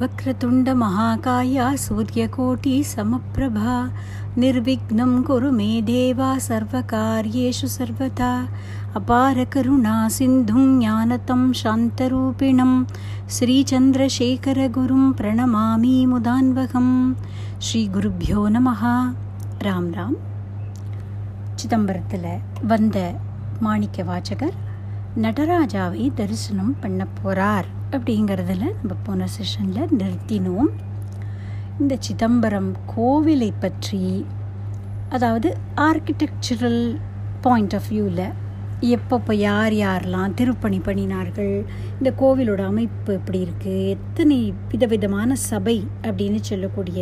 वक्रतुण्डमहाकाया सूर्यकोटि समप्रभा निर्विघ्नं कुरु मे देवा सर्वकार्येषु सर्वदा अपारकरुणा सिन्धुं ज्ञानतं शान्तरूपिणं श्रीचन्द्रशेखरगुरुं प्रणमामि मुदान्वहं ஸ்ரீகுருப்பியோ நமஹா ராம் ராம் சிதம்பரத்தில் வந்த மாணிக்க வாச்சகர் நடராஜாவை தரிசனம் பண்ண போகிறார் அப்படிங்கிறதுல நம்ம போன செஷனில் நிறுத்தினோம். இந்த சிதம்பரம் கோவிலை பற்றி அதாவது ஆர்கிடெக்சரல் பாயிண்ட் ஆஃப் வியூவில் எப்பப்போ யார் யாரெல்லாம் திருப்பணி பண்ணினார்கள் இந்த கோவிலோட அமைப்பு எப்படி இருக்குது எத்தனை விதவிதமான சபை அப்படின்னு சொல்லக்கூடிய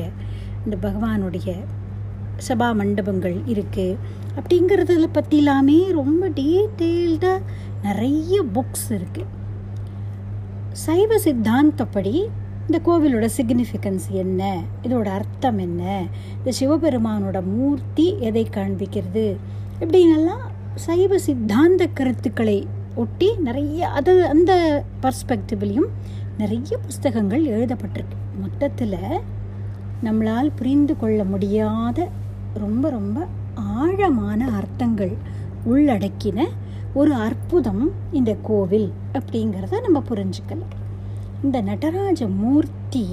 இந்த பகவானுடைய சபா மண்டபங்கள் இருக்குது அப்படிங்கிறதுல பற்றிலாமே ரொம்ப டீட்டெயில்டாக நிறைய புக்ஸ் இருக்குது சைவ சித்தாந்தப்படி இந்த கோவிலோட சிக்னிஃபிகன்ஸ் என்ன? இதோட அர்த்தம் என்ன? இந்த சிவபெருமானோட மூர்த்தி எதை காண்பிக்கிறது? இப்படின்னெல்லாம் சைவ சித்தாந்த கருத்துக்களை ஒட்டி நிறைய அது அந்த பர்ஸ்பெக்டிவ்லையும் நிறைய புஸ்தகங்கள் எழுதப்பட்டிருக்கு. மொத்தத்தில் நம்மளால் புரிந்து கொள்ள முடியாத ரொம்ப ரொம்ப ஆழமான அர்த்தங்கள் உள்ளடக்கின ஒரு அற்புதம் இந்த கோவில் அப்படிங்கிறத நம்ம புரிஞ்சுக்கலாம். இந்த நடராஜ மூர்த்தி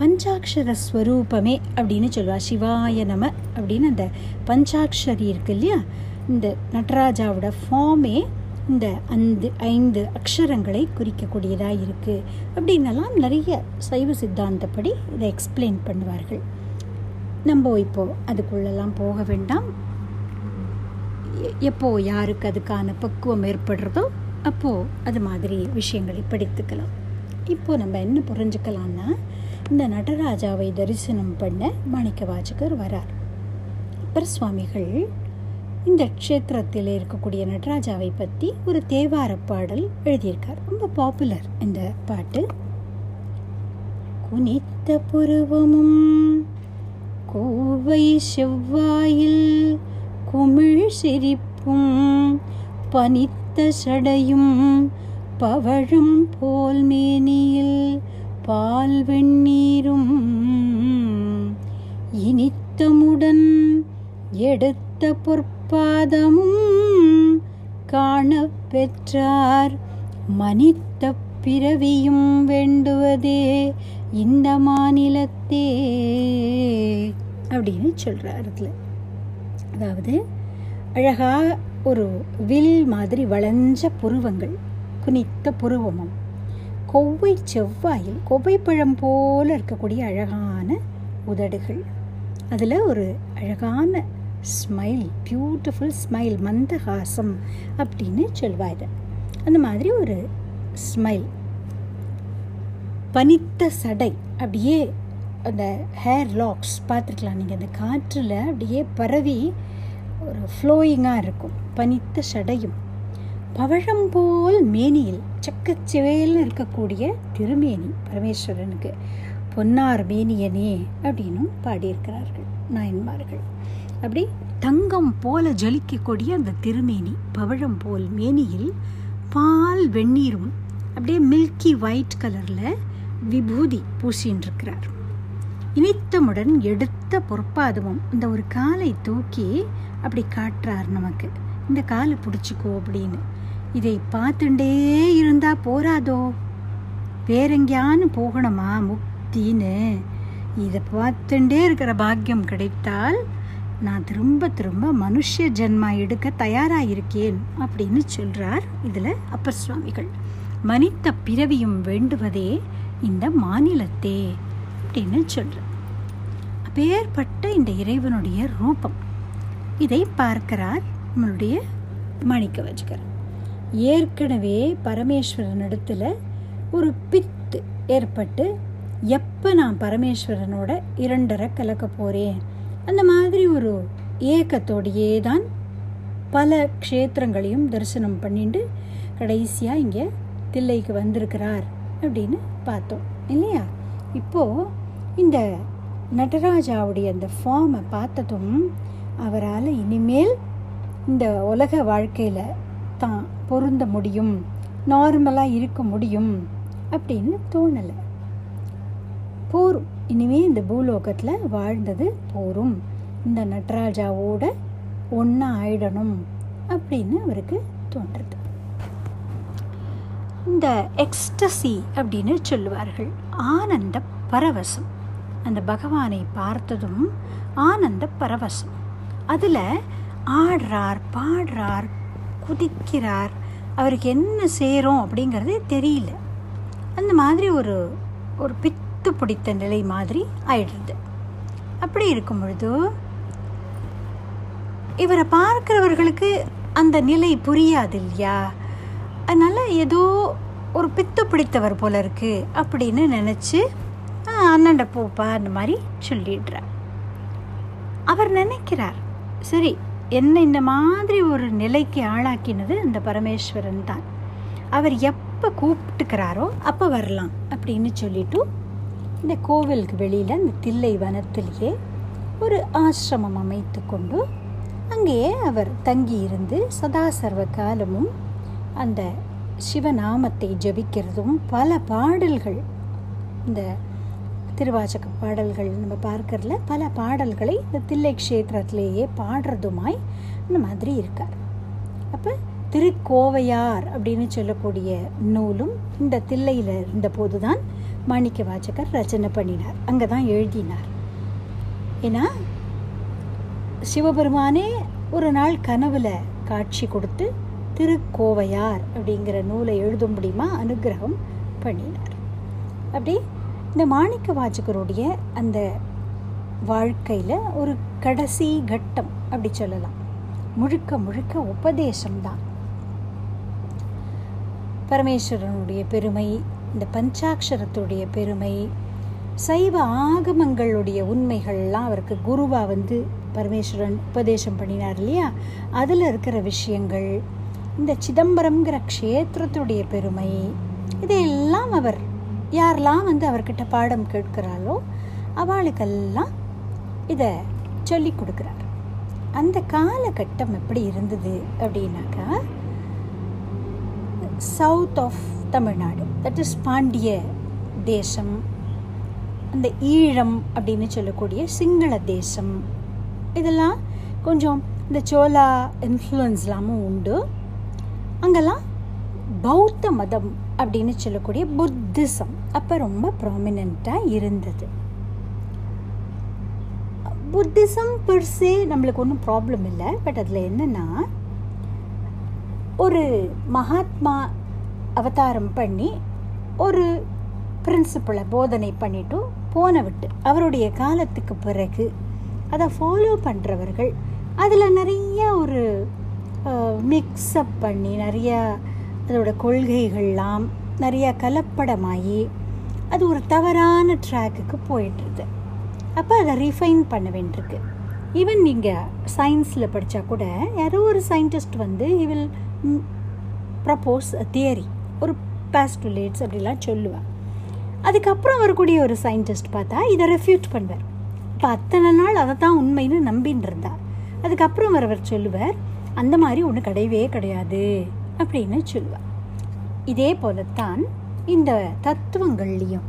பஞ்சாட்சர ஸ்வரூபமே அப்படின்னு சொல்லுவாள் சிவாய நம அப்படின்னு அந்த பஞ்சாட்சரி இருக்கு இல்லையா? இந்த நடராஜாவோட ஃபார்மே இந்த அந்து ஐந்து அக்ஷரங்களை குறிக்கக்கூடியதாக இருக்குது அப்படின்னெல்லாம் நிறைய சைவ சித்தாந்தப்படி இதை எக்ஸ்பிளைன் பண்ணுவார்கள். நம்ம இப்போது அதுக்குள்ளெல்லாம் போக வேண்டாம். எப்போ யாருக்கு அதுக்கான பக்குவம் ஏற்படுறதோ அப்போது அது மாதிரி விஷயங்களை படித்துக்கலாம். இப்போது நம்ம என்ன புரிஞ்சுக்கலாம்னா இந்த நடராஜாவை தரிசனம் பண்ண மாணிக்க வாஜகர் வரார். அப்பர் சுவாமிகள் இந்த க்ஷேத்திரத்தில் இருக்கக்கூடிய நடராஜாவை பற்றி ஒரு தேவார பாடல் எழுதியிருக்கார். ரொம்ப பாப்புலர் இந்த பாட்டு. குனித்த புருவமும் கோவை செவ்வாயில் குமிழ் சிரிப்பும் பனித்த சடையும் பவழும் போல் மேனியில் பால் வெண்ணீரும் இனித்தமுடன் எடுத்த பொற்பாதமும் காண பெற்றார் மனித்த பிறவியும் வேண்டுவதே இந்த மாநிலத்தே அப்படின்னு சொல்கிறார் அதில். அதாவது அழகாக ஒரு வில் மாதிரி வளைஞ்ச புருவங்கள் குனித்த புருவமும் கொவ்வை செவ்வாயில் கொவ்வைப்பழம் போல் இருக்கக்கூடிய அழகான உதடுகள். அதில் ஒரு அழகான ஸ்மைல் பியூட்டிஃபுல் ஸ்மைல் மந்தஹாசம் அப்படின்னு சொல்வா இது. அந்த மாதிரி ஒரு ஸ்மைல் பனித்த சடை அப்படியே அந்த ஹேர் லாக்ஸ் பார்த்துருக்கலாம். நீங்கள் அந்த காற்றில் அப்படியே பரவி ஒரு ஃப்ளோயிங்காக இருக்கும். பனித்த சடையும். பவழம் போல் மேனியில் சக்கச்சிவேல்னு இருக்கக்கூடிய திருமேனி பரமேஸ்வரனுக்கு பொன்னார் மேனியனே அப்படின்னும் பாடியிருக்கிறார்கள் நாயன்மார்கள். அப்படி தங்கம் போல ஜலிக்கக்கூடிய அந்த திருமேனி பவழம் போல் மேனியில் பால் வெந்நீரும் அப்படியே மில்கி ஒயிட் கலரில் விபூதி பூசின்னு இருக்கிறார் இனித்தமுடன் எடுத்த பொற்பாதமும் இந்த ஒரு காலை தூக்கி அப்படி காட்டுறார் நமக்கு. இந்த காலை பிடிச்சிக்கோ அப்படின்னு. இதை பார்த்துட்டே இருந்தா போராதோ வேறெங்கேயான்னு போகணுமா முக்தின்னு? இதை பார்த்துட்டே இருக்கிற பாக்கியம் கிடைத்தால் நான் திரும்ப திரும்ப மனுஷ ஜென்மா எடுக்க தயாராக இருக்கேன் அப்படின்னு சொல்கிறார் இதில் அப்பர் சுவாமிகள். மனித பிறவியும் வேண்டுவதே இந்த மாநிலத்தே. அப்படின்னு சொல்கிறார் அப்பேற்பட்ட இந்த இறைவனுடைய ரூபம். இதை பார்க்கிறார் நம்மளுடைய மாணிக்க வச்சுக்கிறார் ஏற்கனவே பரமேஸ்வரன் இடத்துல ஒரு பித்து ஏற்பட்டு எப்போ நான் பரமேஸ்வரனோட இரண்டரை கலக்க போகிறேன் அந்த மாதிரி ஒரு ஏக்கத்தோடையே தான் பல க்ஷேத்திரங்களையும் தரிசனம் பண்ணிட்டு கடைசியாக இங்கே தில்லைக்கு வந்திருக்கிறார் அப்படின்னு பார்த்தோம். இல்லையா? இப்போது இந்த நடராஜாவுடைய அந்த ஃபார்மை பார்த்ததும் அவரால் இனிமேல் இந்த உலக வாழ்க்கையில் தான் பொருந்த முடியும் நார்மலாக இருக்க முடியும் அப்படின்னு தோணலை. இந்த பூலோகத்தில் வாழ்ந்தது போரும். இந்த நடராஜாவோட ஒன்றா ஆயிடணும் அப்படின்னு அவருக்கு தோன்றுறது இந்த எக்ஸ்டசி அப்படின்னு சொல்லுவார்கள். ஆனந்த பரவசம். அந்த பகவானை பார்த்ததும் ஆனந்த பரவசம். அதில் ஆடுறார் பாடுறார் குதிக்கிறார். அவருக்கு என்ன சேரும் அப்படிங்கிறது தெரியல. அந்த மாதிரி ஒரு ஒரு பித்து பிடித்த நிலை மாதிரி ஆயிடுறது அப்படி இருக்கும் பொழுது இவரை பார்க்கிறவர்களுக்கு அந்த நிலை புரியாது இல்லையா? அதனால் ஏதோ ஒரு பித்து பிடித்தவர் போல இருக்கு அப்படின்னு நினச்சி அண்ணண்ட போப்பா அந்த மாதிரி சொல்லிடுறார் அவர் நினைக்கிறார் சரி என்ன இந்த மாதிரி ஒரு நிலைக்கு ஆளாக்கினது அந்த பரமேஸ்வரன் தான். அவர் எப்போ கூப்பிட்டுக்கிறாரோ அப்போ வரலாம் அப்படின்னு சொல்லிட்டு இந்த கோவிலுக்கு வெளியில் இந்த தில்லை வனத்திலேயே ஒரு ஆசிரமம் அமைத்து கொண்டு அங்கேயே அவர் தங்கி இருந்து சதா சர்வ காலமும் அந்த சிவநாமத்தை ஜபிக்கிறதும் பல பாடல்கள். இந்த திருவாச்சக பாடல்கள் நம்ம பார்க்கறதுல பல பாடல்களை இந்த தில்லை க்ஷேத்திரத்திலேயே பாடுறதுமாய் இந்த மாதிரி இருக்கார். அப்போ திருக்கோவையார் அப்படின்னு சொல்லக்கூடிய நூலும் இந்த தில்லையில் இருந்தபோது தான் மாணிக்க வாச்சகர் ரச்சனை பண்ணினார். அங்கே தான் எழுதினார். ஏன்னா சிவபெருமானே ஒரு நாள் கனவில் காட்சி கொடுத்து திருக்கோவையார் அப்படிங்கிற நூலை எழுத முடியுமா? அனுகிரகம் பண்ணினார். அப்படி இந்த மாணிக்க வாச்சகருடைய அந்த வாழ்க்கையில் ஒரு கடைசி கட்டம் அப்படி சொல்லலாம். முழுக்க முழுக்க உபதேசம்தான். பரமேஸ்வரனுடைய பெருமை இந்த பஞ்சாட்சரத்துடைய பெருமை சைவ ஆகமங்களுடைய உண்மைகள்லாம் அவருக்கு குருவாக வந்து பரமேஸ்வரன் உபதேசம் பண்ணினார் இல்லையா? அதில் இருக்கிற விஷயங்கள் இந்த சிதம்பரம்ங்கிற க்ஷேத்திரத்துடைய பெருமை இதையெல்லாம் அவர் யாரெல்லாம் வந்து அவர்கிட்ட பாடம் கேட்கிறாளோ அவளுக்கெல்லாம் இதை சொல்லி கொடுக்குறார். அந்த காலகட்டம் எப்படி இருந்தது அப்படின்னாக்கா south of Tamil Nadu that is Pandya தேசம் அந்த ஈழம் அப்படின்னு சொல்லக்கூடிய சிங்கள தேசம் இதெல்லாம் கொஞ்சம் இந்த சோலா இன்ஃப்ளூயன்ஸ்லாமும் உண்டு. அங்கெல்லாம் பௌத்த மதம் அப்படின்னு சொல்லக்கூடிய புத்திசம் அப்போ ரொம்ப ப்ராமினண்ட்டாக இருந்தது. புத்திசம் பெர்சே நம்மளுக்கு ஒன்றும் ப்ராப்ளம் இல்லை. பட் அதில் என்னென்னா ஒரு மகாத்மா அவதாரம் பண்ணி ஒரு பிரின்சிபலை போதனை பண்ணிட்டு போன விட்டு அவருடைய காலத்துக்கு பிறகு அதை ஃபாலோ பண்ணுறவர்கள் அதில் நிறைய ஒரு மிக்ஸ்அப் பண்ணி நிறைய அதோட கொள்கைகள்லாம் நிறைய கலப்படமாகி அது ஒரு தவறான ட்ராக்குக்கு போயிட்டுருது அப்போ அதை ரிஃபைன் பண்ண வேண்டியிருக்கு. ஈவன் நீங்கள் சயின்ஸில் படித்தா கூட யாரோ ஒரு சயின்டிஸ்ட் வந்து ஹி வில் ப்ரப்போஸ் தியரி ஒரு பாஸ்டுலேட்ஸ் அப்படிலாம் சொல்லுவேன் அதுக்கப்புறம் வரக்கூடிய ஒரு சயின்டிஸ்ட் பார்த்தா இதை ரெஃப்யூட் பண்ணுவார். இப்போ அத்தனை நாள் அதை தான் உண்மைன்னு நம்பின்னு இருந்தா அதுக்கப்புறம் வரவர் சொல்லுவார் அந்த மாதிரி ஒன்று கிடையவே கிடையாது அப்படின்னு சொல்லுவாள் இதே போலத்தான் இந்த தத்துவங்கள்லேயும்.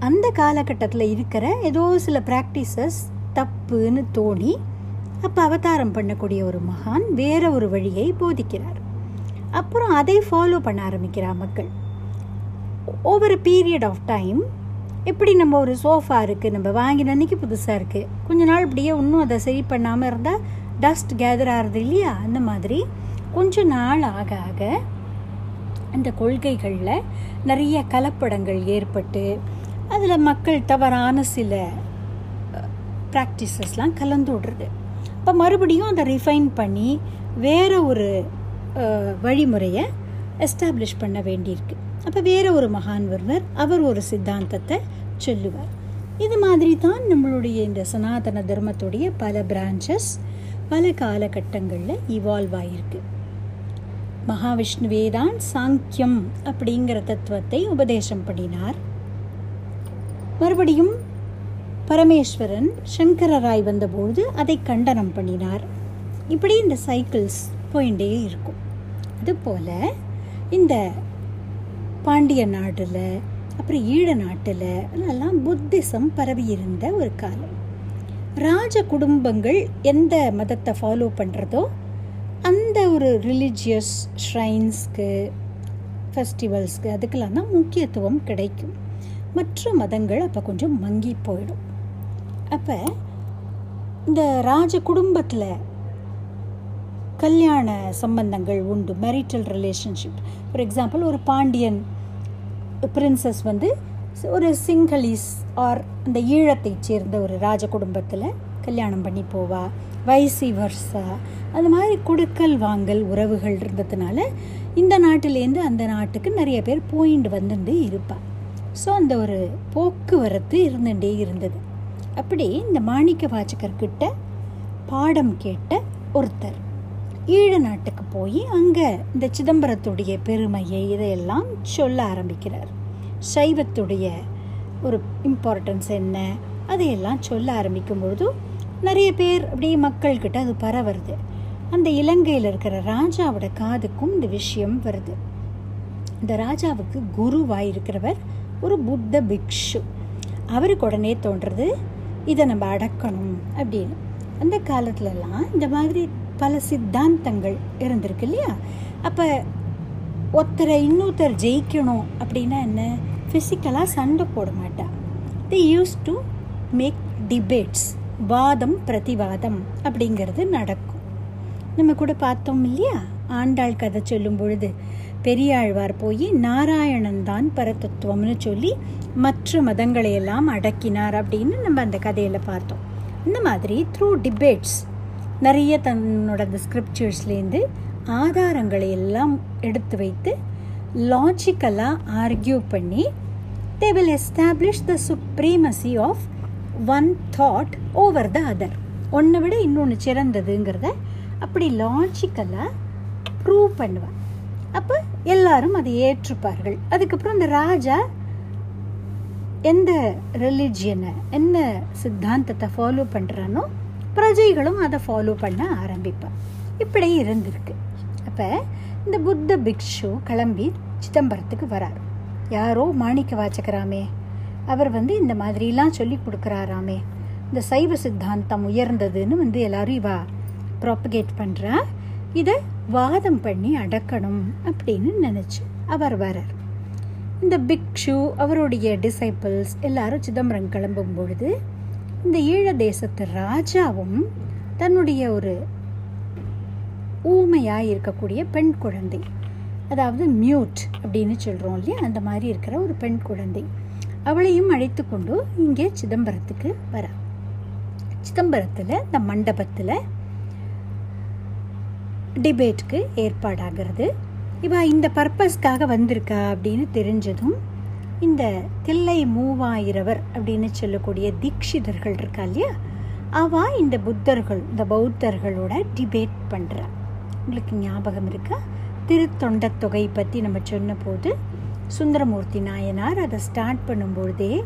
அந்த காலகட்டத்தில் இருக்கிற ஏதோ சில ப்ராக்டிசஸ் தப்புன்னு தோணி அப்போ அவதாரம் பண்ணக்கூடிய ஒரு மகான் வேற ஒரு வழியை போதிக்கிறார். அப்புறம் அதை ஃபாலோ பண்ண ஆரம்பிக்கிறார் மக்கள். ஓவர் பீரியட் ஆஃப் டைம் எப்படி நம்ம ஒரு சோஃபா இருக்குது நம்ம வாங்கின அன்னைக்கு புதுசாக இருக்குது கொஞ்ச நாள் இப்படியே இன்னும் அதை சரி பண்ணாமல் இருந்தால் டஸ்ட் கேதர் ஆகிறது இல்லையா? அந்த மாதிரி. கொஞ்ச நாள் ஆக ஆக அந்த கொள்கைகளில் நிறைய கலப்படங்கள் ஏற்பட்டு அதில் மக்கள் தவறான சில ப்ராக்டிசஸ்லாம் கலந்து விடுறது. இப்போ மறுபடியும் அதை ரிஃபைன் பண்ணி வேறு ஒரு வழிமுறையை எஸ்டாப்ளிஷ் பண்ண வேண்டியிருக்கு. அப்போ வேறு ஒரு மகான் ஒருவர் அவர் ஒரு சித்தாந்தத்தை சொல்லுவார். இது மாதிரி தான் நம்மளுடைய இந்த சனாதன தர்மத்துடைய பல பிரான்ச்சஸ் பல காலகட்டங்களில் இவால்வ் ஆகியிருக்கு மகாவிஷ்ணுவே தான் சாங்கியம் அப்படிங்கிற தத்துவத்தை உபதேசம் பண்ணினார். மறுபடியும் பரமேஸ்வரன் சங்கரராய் வந்தபொழுது அதை கண்டனம் பண்ணினார். இப்படி இந்த சைக்கிள்ஸ் போயிட்டே இருக்கும். அதுபோல் இந்த பாண்டிய நாட்டில் அப்புறம் ஈழ நாட்டில் எல்லாம் புத்திசம் பரவி இருந்த ஒரு காலம். ராஜ குடும்பங்கள் எந்த மதத்தை ஃபாலோ பண்ணுறதோ அந்த ஒரு ரிலிஜியஸ் ஷ்ரைன்ஸ்க்கு ஃபெஸ்டிவல்ஸ்க்கு அதுக்கெல்லாம் தான் முக்கியத்துவம் கிடைக்கும். மற்ற மதங்கள் அப்போ கொஞ்சம் மங்கி போயிடும். அப்போ இந்த ராஜ குடும்பத்தில் கல்யாண சம்பந்தங்கள் உண்டு மேரிட்டல் ரிலேஷன்ஷிப் ஃபார் எக்ஸாம்பிள் ஒரு பாண்டியன் பிரின்சஸ் வந்து ஒரு சிங்களீஸ் ஆர் அந்த ஈழத்தைச் சேர்ந்த ஒரு ராஜ குடும்பத்தில் கல்யாணம் பண்ணி போவா. வைசி வர்சா அந்த மாதிரி கொடுக்கல் வாங்கல் உறவுகள் இருந்ததுனால இந்த நாட்டிலேருந்து அந்த நாட்டுக்கு நிறைய பேர் போயிட்டு வந்துட்டு இருப்பாள் ஸோ அந்த ஒரு போக்குவரத்து இருந்துகிட்டே இருந்தது. அப்படி இந்த மாணிக்க வாச்சகர்கிட்ட பாடம் கேட்ட ஒருத்தர். ஈழ நாட்டுக்கு போய் அங்கே இந்த சிதம்பரத்துடைய பெருமையை இதையெல்லாம் சொல்ல ஆரம்பிக்கிறார். சைவத்துடைய ஒரு இம்பார்ட்டன்ஸ் என்ன? அதையெல்லாம் சொல்ல ஆரம்பிக்கும் பொழுது நிறைய பேர் அப்படியே மக்கள்கிட்ட அது பரவுறது. அந்த இலங்கையில் இருக்கிற ராஜாவோட காதுக்கும் இந்த விஷயம் வருது. இந்த ராஜாவுக்கு குருவாக இருக்கிறவர் ஒரு புத்த பிக்ஷு. அவருக்கு உடனே தோன்றது இதை நம்ம அடக்கணும் அப்படின்னு. அந்த காலத்துலலாம் இந்த மாதிரி பல சித்தாந்தங்கள் இருந்திருக்கு இல்லையா? அப்போ ஒருத்தரை இன்னொருத்தர் ஜெயிக்கணும் அப்படின்னா என்ன? ஃபிசிக்கலாக சண்டை போட மாட்டா. They use to make debates வாதம் பிரதிவாதம் அப்படிங்கிறது நடக்கும். நம்ம கூட பார்த்தோம் இல்லையா? ஆண்டாள் கதை சொல்லும் பொழுது பெரியாழ்வார் போய் நாராயணன் தான் பரதத்துவம்னு சொல்லி மற்ற மதங்களை எல்லாம் அடக்கினார் அப்படின்னு நம்ம அந்த கதையில் பார்த்தோம். இந்த மாதிரி த்ரூ டிபேட்ஸ் நிறைய தன்னோட அந்த ஸ்கிரிப்சர்ஸ்லேருந்து ஆதாரங்களை எல்லாம் எடுத்து வைத்து லாஜிக்கலாக ஆர்கியூ பண்ணி they will establish the supremacy of one thought over the other ஒன்றை விட இன்னொன்று சிறந்ததுங்கிறத அப்படி லாஜிக்கலாக ப்ரூவ் பண்ணுவேன் அப்போ எல்லாரும் அதை ஏற்றுப்பார்கள். அதுக்கப்புறம் அந்த ராஜா எந்த ரிலிஜியனை என்ன சித்தாந்தத்தை ஃபாலோ பண்ணுறானோ பிரஜைகளும் அதை ஃபாலோ பண்ண ஆரம்பிப்பான் இப்படி இருந்திருக்கு. அப்போ இந்த புத்த பிக்ஷு கிளம்பி சிதம்பரத்துக்கு வரார். யாரோ மாணிக்க வாச்சகராமே அவர் வந்து இந்த மாதிரிலாம் சொல்லி கொடுக்குறாராமே. இந்த சைவ சித்தாந்தம் உயர்ந்ததுன்னு வந்து எல்லாரும் இவா ப்ராப்பகேட் பண்ணுறா இதை வாதம் பண்ணி அடக்கணும் அப்படின்னு நினச்சி அவர் வரார். இந்த பிக்ஷு அவருடைய டிசைபிள்ஸ் எல்லாரும் சிதம்பரம் கிளம்பும் பொழுது இந்த ஈழ தேசத்து ராஜாவும் தன்னுடைய ஒரு ஊமையாக இருக்கக்கூடிய பெண் குழந்தை. அதாவது மியூட் அப்படின்னு சொல்கிறோம் இல்லையா? அந்த மாதிரி இருக்கிற ஒரு பெண் குழந்தை. அவளையும் அழைத்து கொண்டு இங்கே சிதம்பரத்துக்கு வரா. சிதம்பரத்தில் இந்த மண்டபத்தில் டிபேட்டுக்கு ஏற்பாடாகிறது. இவா இந்த பர்பஸ்க்காக வந்திருக்கா அப்படின்னு தெரிஞ்சதும் இந்த தில்லை மூவாயிரவர் அப்படின்னு சொல்லக்கூடிய தீட்சிதர்கள் இருக்கா இல்லையா? அவ இந்த புத்தர்கள் இந்த பௌத்தர்களோட டிபேட் பண்ணுறா உங்களுக்கு ஞாபகம் இருக்கா? திருத்தொண்ட தொகை பற்றி நம்ம சொன்ன போது சுந்தரமூர்த்தி நாயனார் அதை ஸ்டார்ட் பண்ணும்பொழுதே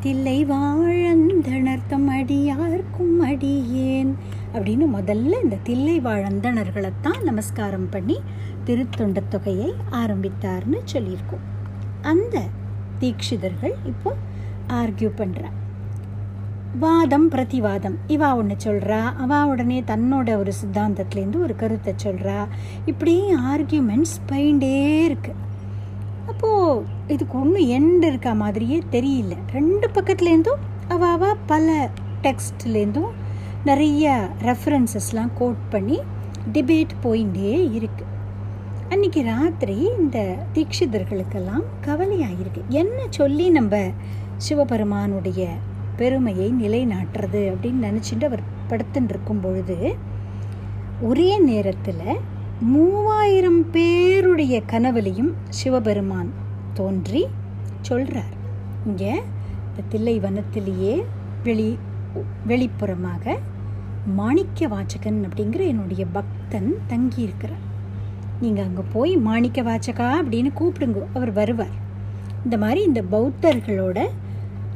தில்லை வாழந்தனர்த்தம் அடியார்க்கும் அடியேன் அப்படின்னு முதல்ல இந்த தில்லை வாழந்தணர்களைத்தான் நமஸ்காரம் பண்ணி திருத்தொண்ட தொகையை ஆரம்பித்தார்னு சொல்லியிருக்கோம். அந்த தீட்சிதர்கள் இப்போ ஆர்கியூ பண்ணுறா வாதம் பிரதிவாதம். இவா ஒன்று சொல்கிறா அவா உடனே தன்னோட ஒரு சித்தாந்தத்துலேருந்து ஒரு கருத்தை சொல்கிறா இப்படி ஆர்கியூமெண்ட்ஸ் பயிண்டே இருக்குது அப்போது இதுக்கு ஒன்றும் எண்ட் இருக்க மாதிரியே தெரியல. ரெண்டு பக்கத்துலேருந்தும் அவாவா பல டெக்ஸ்ட்லேருந்தும் நிறைய ரெஃபரன்சஸ்லாம் கோட் பண்ணி டிபேட் போயிட்டே இருக்குது அன்னைக்கு ராத்திரி இந்த தீட்சிதர்களுக்கெல்லாம் இருக்குது என்ன சொல்லி நம்ம சிவபெருமானுடைய பெருமையை நிலைநாட்டுறது அப்படின்னு நினச்சிட்டு அவர் படுத்துட்டு இருக்கும் பொழுது ஒரே நேரத்தில் மூவாயிரம் பேருடைய கனவுலையும் சிவபெருமான் தோன்றி சொல்கிறார் இங்கே இந்த தில்லை வனத்திலேயே வெளி வெளிப்புறமாக மாணிக்க வாச்சகன் அப்படிங்கிற என்னுடைய பக்தன் தங்கி இருக்கிறார் நீங்கள் அங்கே போய் மாணிக்க வாச்சகா அப்படின்னு கூப்பிடுங்க அவர் வருவார். இந்த மாதிரி இந்த பௌத்தர்களோட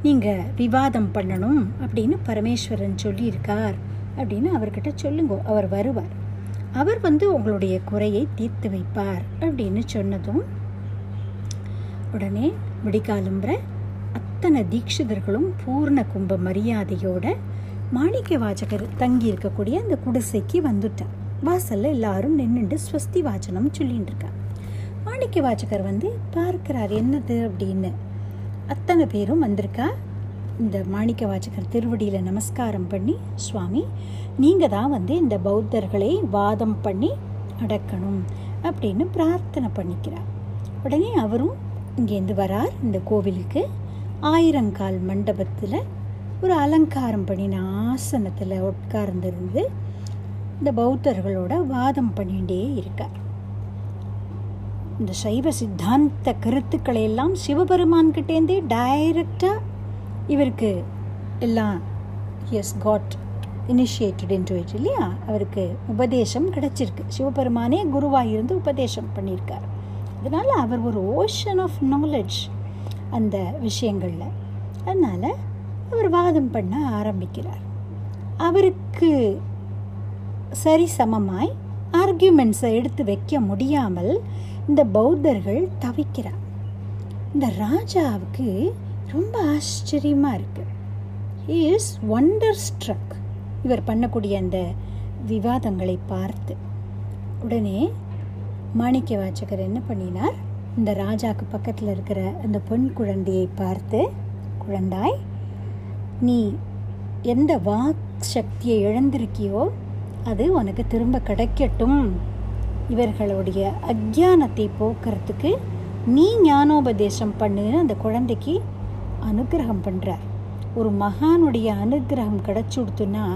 நீங்கள் விவாதம் பண்ணணும் அப்படின்னு பரமேஸ்வரன் சொல்லியிருக்கார் அப்படின்னு அவர்கிட்ட சொல்லுங்க அவர் வருவார். அவர் வந்து உங்களுடைய குறையை தீர்த்து வைப்பார் அப்படின்னு சொன்னதும் உடனே விடிகாலம்புற அத்தனை தீட்சிதர்களும் பூர்ண கும்ப மரியாதையோட மாணிக்க வாசகர் தங்கி இருக்கக்கூடிய அந்த குடிசைக்கு வந்துட்டார். வாசலில் எல்லாரும் நின்றுட்டு ஸ்வஸ்தி வாசனம் சொல்லிட்டு இருக்கா மாணிக்க வாசகர் வந்து பார்க்கிறார் என்னது? அப்படின்னு அத்தனை பேரும் வந்திருக்கா? இந்த மாணிக்க வாசகர் திருவடியில் நமஸ்காரம் பண்ணி சுவாமி நீங்கள் தான் வந்து இந்த பௌத்தர்களை வாதம் பண்ணி அடக்கணும் அப்படின்னு பிரார்த்தனை பண்ணிக்கிறார். உடனே அவரும் இங்கேருந்து வரார் இந்த கோவிலுக்கு. ஆயிரங்கால் மண்டபத்தில் ஒரு அலங்காரம் பண்ணின ஆசனத்தில் உட்கார்ந்திருந்து இந்த பௌத்தர்களோட வாதம் பண்ணிகிட்டே இருக்கார். இந்த சைவ சித்தாந்த கருத்துக்களை எல்லாம் சிவபெருமான்கிட்டேருந்தே டைரக்டாக இவருக்கு எல்லாம் as God initiated into it இல்லையா? அவருக்கு உபதேசம் கிடைச்சிருக்கு. சிவபெருமானே குருவாக இருந்து உபதேசம் பண்ணியிருக்கார். அதனால் அவர் ஒரு ஓஷன் ஆஃப் நாலேஜ் அந்த விஷயங்களில். அதனால் அவர் வாதம் பண்ண ஆரம்பிக்கிறார். அவருக்கு சரி சமமாய் ஆர்கியூமெண்ட்ஸை எடுத்து வைக்க முடியாமல் இந்த பௌத்தர்கள் தவிக்கிறார் இந்த ராஜாவுக்கு ரொம்ப ஆச்சரியமாக இருக்கு. இஸ் ஒண்டர் ஸ்ட்ரக் இவர் பண்ணக்கூடிய அந்த விவாதங்களை பார்த்து. உடனே மாணிக்க வாச்சகர் என்ன பண்ணினார்? இந்த ராஜாக்கு பக்கத்தில் இருக்கிற அந்த பெண் குழந்தையை பார்த்து குழந்தாய் நீ எந்த வாக் சக்தியை இழந்திருக்கியோ அது உனக்கு திரும்ப கிடைக்கட்டும். இவர்களுடைய அக்ஞானத்தை போக்குறதுக்கு நீ ஞானோபதேசம் பண்ணுன்னு அந்த குழந்தைக்கு அனுகிரகம் பண்ணுறார் ஒரு மகானுடைய அனுகிரகம் கிடச்சுடுத்துன்னா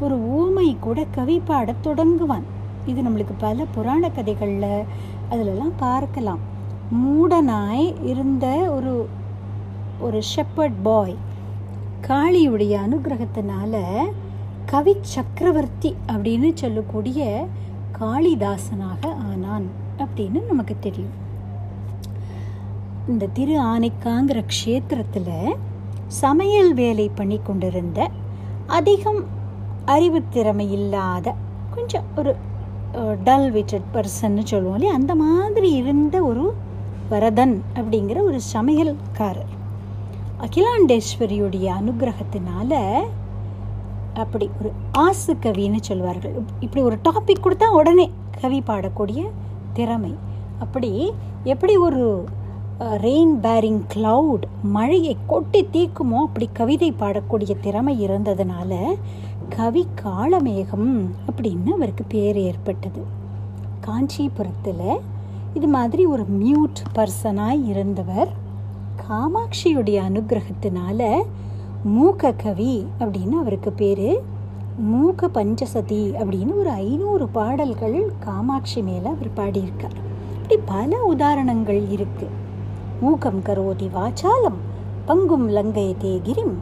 ஒரு ஊமை கூட கவி பாடத் தொடங்குவான். இது நம்மளுக்கு பல புராண கதைகளில் அதிலெல்லாம் பார்க்கலாம். மூடனாய் இருந்த ஒரு ஒரு ஷெப்பர்ட் பாய் காளியுடைய அனுகிரகத்தினால கவி சக்கரவர்த்தி அப்படின்னு சொல்லக்கூடிய காளிதாசனாக ஆனான் அப்படின்னு நமக்கு தெரியும். இந்த திரு ஆனைக்காங்கிற க்ஷேத்திரத்தில் சமையல் வேலை பண்ணி கொண்டிருந்த அதிகம் அறிவுத்திறமை இல்லாத கொஞ்சம் ஒரு டல் விட்டட் பர்சன்னு சொல்லுவோம் இல்லையா? அந்த மாதிரி இருந்த ஒரு வரதன் அப்படிங்கிற ஒரு சமையல்காரர். அகிலாண்டேஸ்வரியுடைய அனுகிரகத்தினால அப்படி ஒரு ஆசு கவின்னு சொல்வார்கள். இப்படி ஒரு டாபிக் கொடுத்தா உடனே கவி பாடக்கூடிய திறமை. அப்படி எப்படி ஒரு ரெயின் பேரிங் கிளவுட் மழையை கொட்டி தீக்குமோ? அப்படி கவிதை பாடக்கூடிய திறமை இருந்ததுனால கவி காளமேகம் அப்படின்னு அவருக்கு பேர் ஏற்பட்டது. காஞ்சிபுரத்தில் இது மாதிரி ஒரு மியூட் பர்சனாக இருந்தவர். காமாட்சியுடைய அனுகிரகத்தினால மூக்க கவி அப்படின்னு அவருக்கு பேர். மூக்க பஞ்சசதி அப்படின்னு ஒரு ஐநூறு பாடல்கள் காமாட்சி மேலே அவர் பாடியிருக்கார். இப்படி பல உதாரணங்கள் இருக்கு. மூக்கம் கரோதி வாச்சாலம் பங்கும் லங்கயதே கிரிம்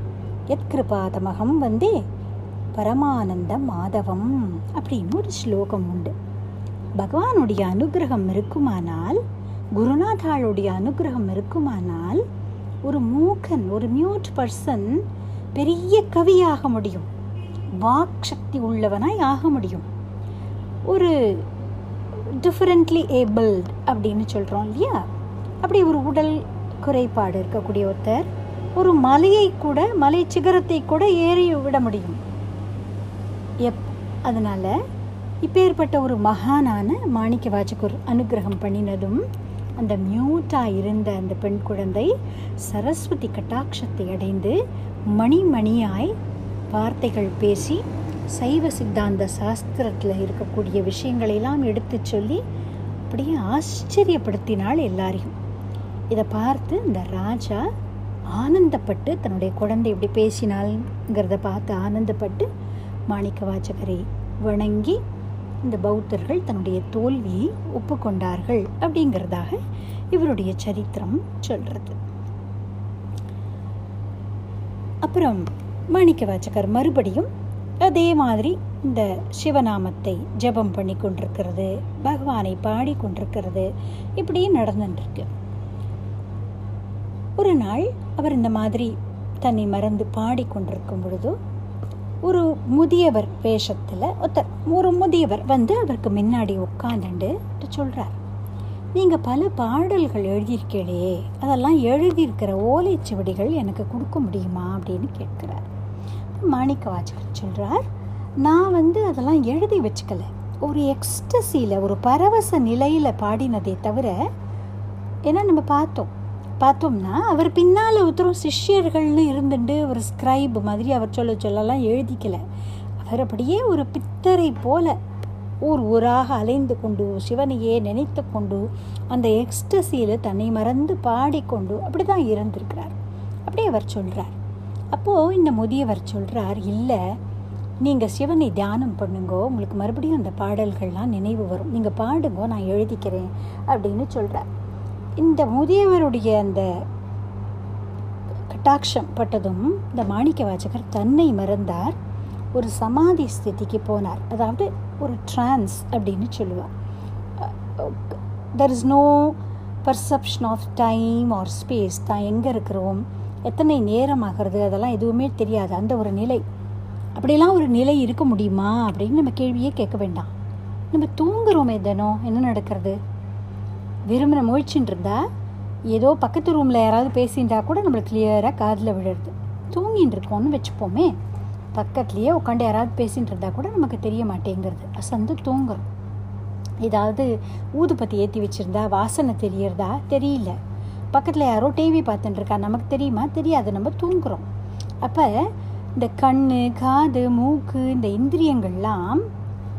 எத்கிருபாதமகம் வந்தே பரமானந்த மாதவம் அப்படின்னு ஒரு ஸ்லோகம் உண்டு. பகவானுடைய அனுகிரகம் இருக்குமானால் குருநாதாளுடைய அனுகிரகம் இருக்குமானால் ஒரு மூக்கன் ஒரு மியூட் பர்சன் பெரிய கவியாக முடியும். வாக் சக்தி உள்ளவனாய் ஆக முடியும். ஒரு டிஃப்ரெண்ட்லி ஏபிள்ட் அப்படின்னு சொல்கிறோம் இல்லையா? அப்படி ஒரு உடல் குறைபாடு இருக்கக்கூடிய ஒருத்தர் ஒரு மலையை கூட மலை சிகரத்தை கூட ஏறி விட முடியும். எப் அதனால் இப்பேற்பட்ட ஒரு மகானான மாணிக்க வாச்சகர் அனுகிரகம் பண்ணினதும் அந்த மியூட்டாக இருந்த அந்த பெண் குழந்தை சரஸ்வதி கட்டாட்சத்தை அடைந்து மணி மணியாய் வார்த்தைகள் பேசி சைவ சித்தாந்த சாஸ்திரத்தில் இருக்கக்கூடிய விஷயங்களையெல்லாம் எடுத்து சொல்லி அப்படியே ஆச்சரியப்படுத்தினாள் எல்லாரையும். இதை பார்த்து இந்த ராஜா ஆனந்தப்பட்டு தன்னுடைய குழந்தை இப்படி பேசினாள்ங்கிறத பார்த்து ஆனந்தப்பட்டு மாணிக்க வாச்சகரை வணங்கி இந்த பௌத்தர்கள் தன்னுடைய தோல்வியை ஒப்புக்கொண்டார்கள் அப்படிங்கிறதாக இவருடைய சரித்திரம் சொல்றது. அப்புறம் மாணிக்க வாச்சகர் மறுபடியும் அதே மாதிரி இந்த சிவநாமத்தை ஜெபம் பண்ணி கொண்டிருக்கிறது பகவானை பாடி கொண்டிருக்கிறது இப்படி நடந்துட்டுருக்கு. ஒரு நாள் அவர் இந்த மாதிரி தன்னை மறந்து பாடி கொண்டிருக்கும் பொழுது ஒரு முதியவர் வேஷத்தில் ஒருத்தர் ஒரு முதியவர் வந்து அவருக்கு முன்னாடி உட்காந்துண்டு சொல்கிறார் நீங்கள் பல பாடல்கள் எழுதியிருக்கீங்களே அதெல்லாம் எழுதியிருக்கிற ஓலைச்சுவடிகள் எனக்கு கொடுக்க முடியுமா அப்படின்னு கேட்குறார். மாணிக்க வாசகர் சொல்கிறார் நான் வந்து அதெல்லாம் எழுதி வச்சுக்கல. ஒரு எக்ஸ்டசியில் ஒரு பரவச நிலையில் பாடினதே தவிர ஏன்னா நம்ம பார்த்தோம். பார்த்தோம்னா அவர் பின்னால் ஒருத்தரும் சிஷ்யர்கள்னு இருந்துட்டு ஒரு ஸ்கிரைப் மாதிரி அவர் சொல்ல சொல்லலாம் எழுதிக்கல. அவர் அப்படியே ஒரு பித்தரை போல ஊர் ஊராக அலைந்து கொண்டு சிவனையே நினைத்து கொண்டு அந்த எக்ஸ்டசியில் தன்னை மறந்து பாடிக்கொண்டு அப்படி தான் இருந்திருக்கிறார். அப்படியே அவர் சொல்கிறார் அப்போது இந்த முதியவர் சொல்கிறார் இல்லை நீங்கள் சிவனை தியானம் பண்ணுங்கோ உங்களுக்கு மறுபடியும் அந்த பாடல்கள்லாம் நினைவு வரும். நீங்கள் பாடுங்கோ நான் எழுதிக்கிறேன் அப்படின்னு சொல்கிறார் இந்த முதியவருடைய அந்த கட்டாட்சம் பட்டதும் இந்த மாணிக்க வாசகர் தன்னை மறந்தார். ஒரு சமாதி ஸ்திதிக்கு போனார். அதாவது ஒரு ட்ரான்ஸ் அப்படின்னு சொல்லுவார். There is no perception of time or space தான் எங்கே இருக்கிறோம்? எத்தனை நேரம் ஆகிறது? அதெல்லாம் எதுவுமே தெரியாது. அந்த ஒரு நிலை. அப்படிலாம் ஒரு நிலை இருக்க முடியுமா? அப்படின்னு நம்ம கேள்வியே கேட்க வேண்டாம். நம்ம தூங்குறோமே தினம். என்ன நடக்கிறது? விரும்பின முழிச்சுட்டு இருந்தா ஏதோ பக்கத்து ரூமில் யாராவது பேசிட்டா கூட நம்மளுக்கு கிளியராக காதில் விழுறது. தூங்கின்னு இருக்கோம்னு வச்சுப்போமே. பக்கத்துலேயே உட்காந்து யாராவது பேசிகிட்டு இருந்தால் கூட நமக்கு தெரிய மாட்டேங்கிறது. அசந்து தூங்குறோம். ஏதாவது ஊதுபத்தி ஏற்றி வச்சுருந்தா வாசனை தெரியறதா? தெரியல. பக்கத்தில் யாரோ டிவி பார்த்துட்டு இருக்கா நமக்கு தெரியுமா? தெரியாது. நம்ம தூங்குறோம். அப்போ இந்த கண் காது மூக்கு இந்த இந்திரியங்கள்லாம்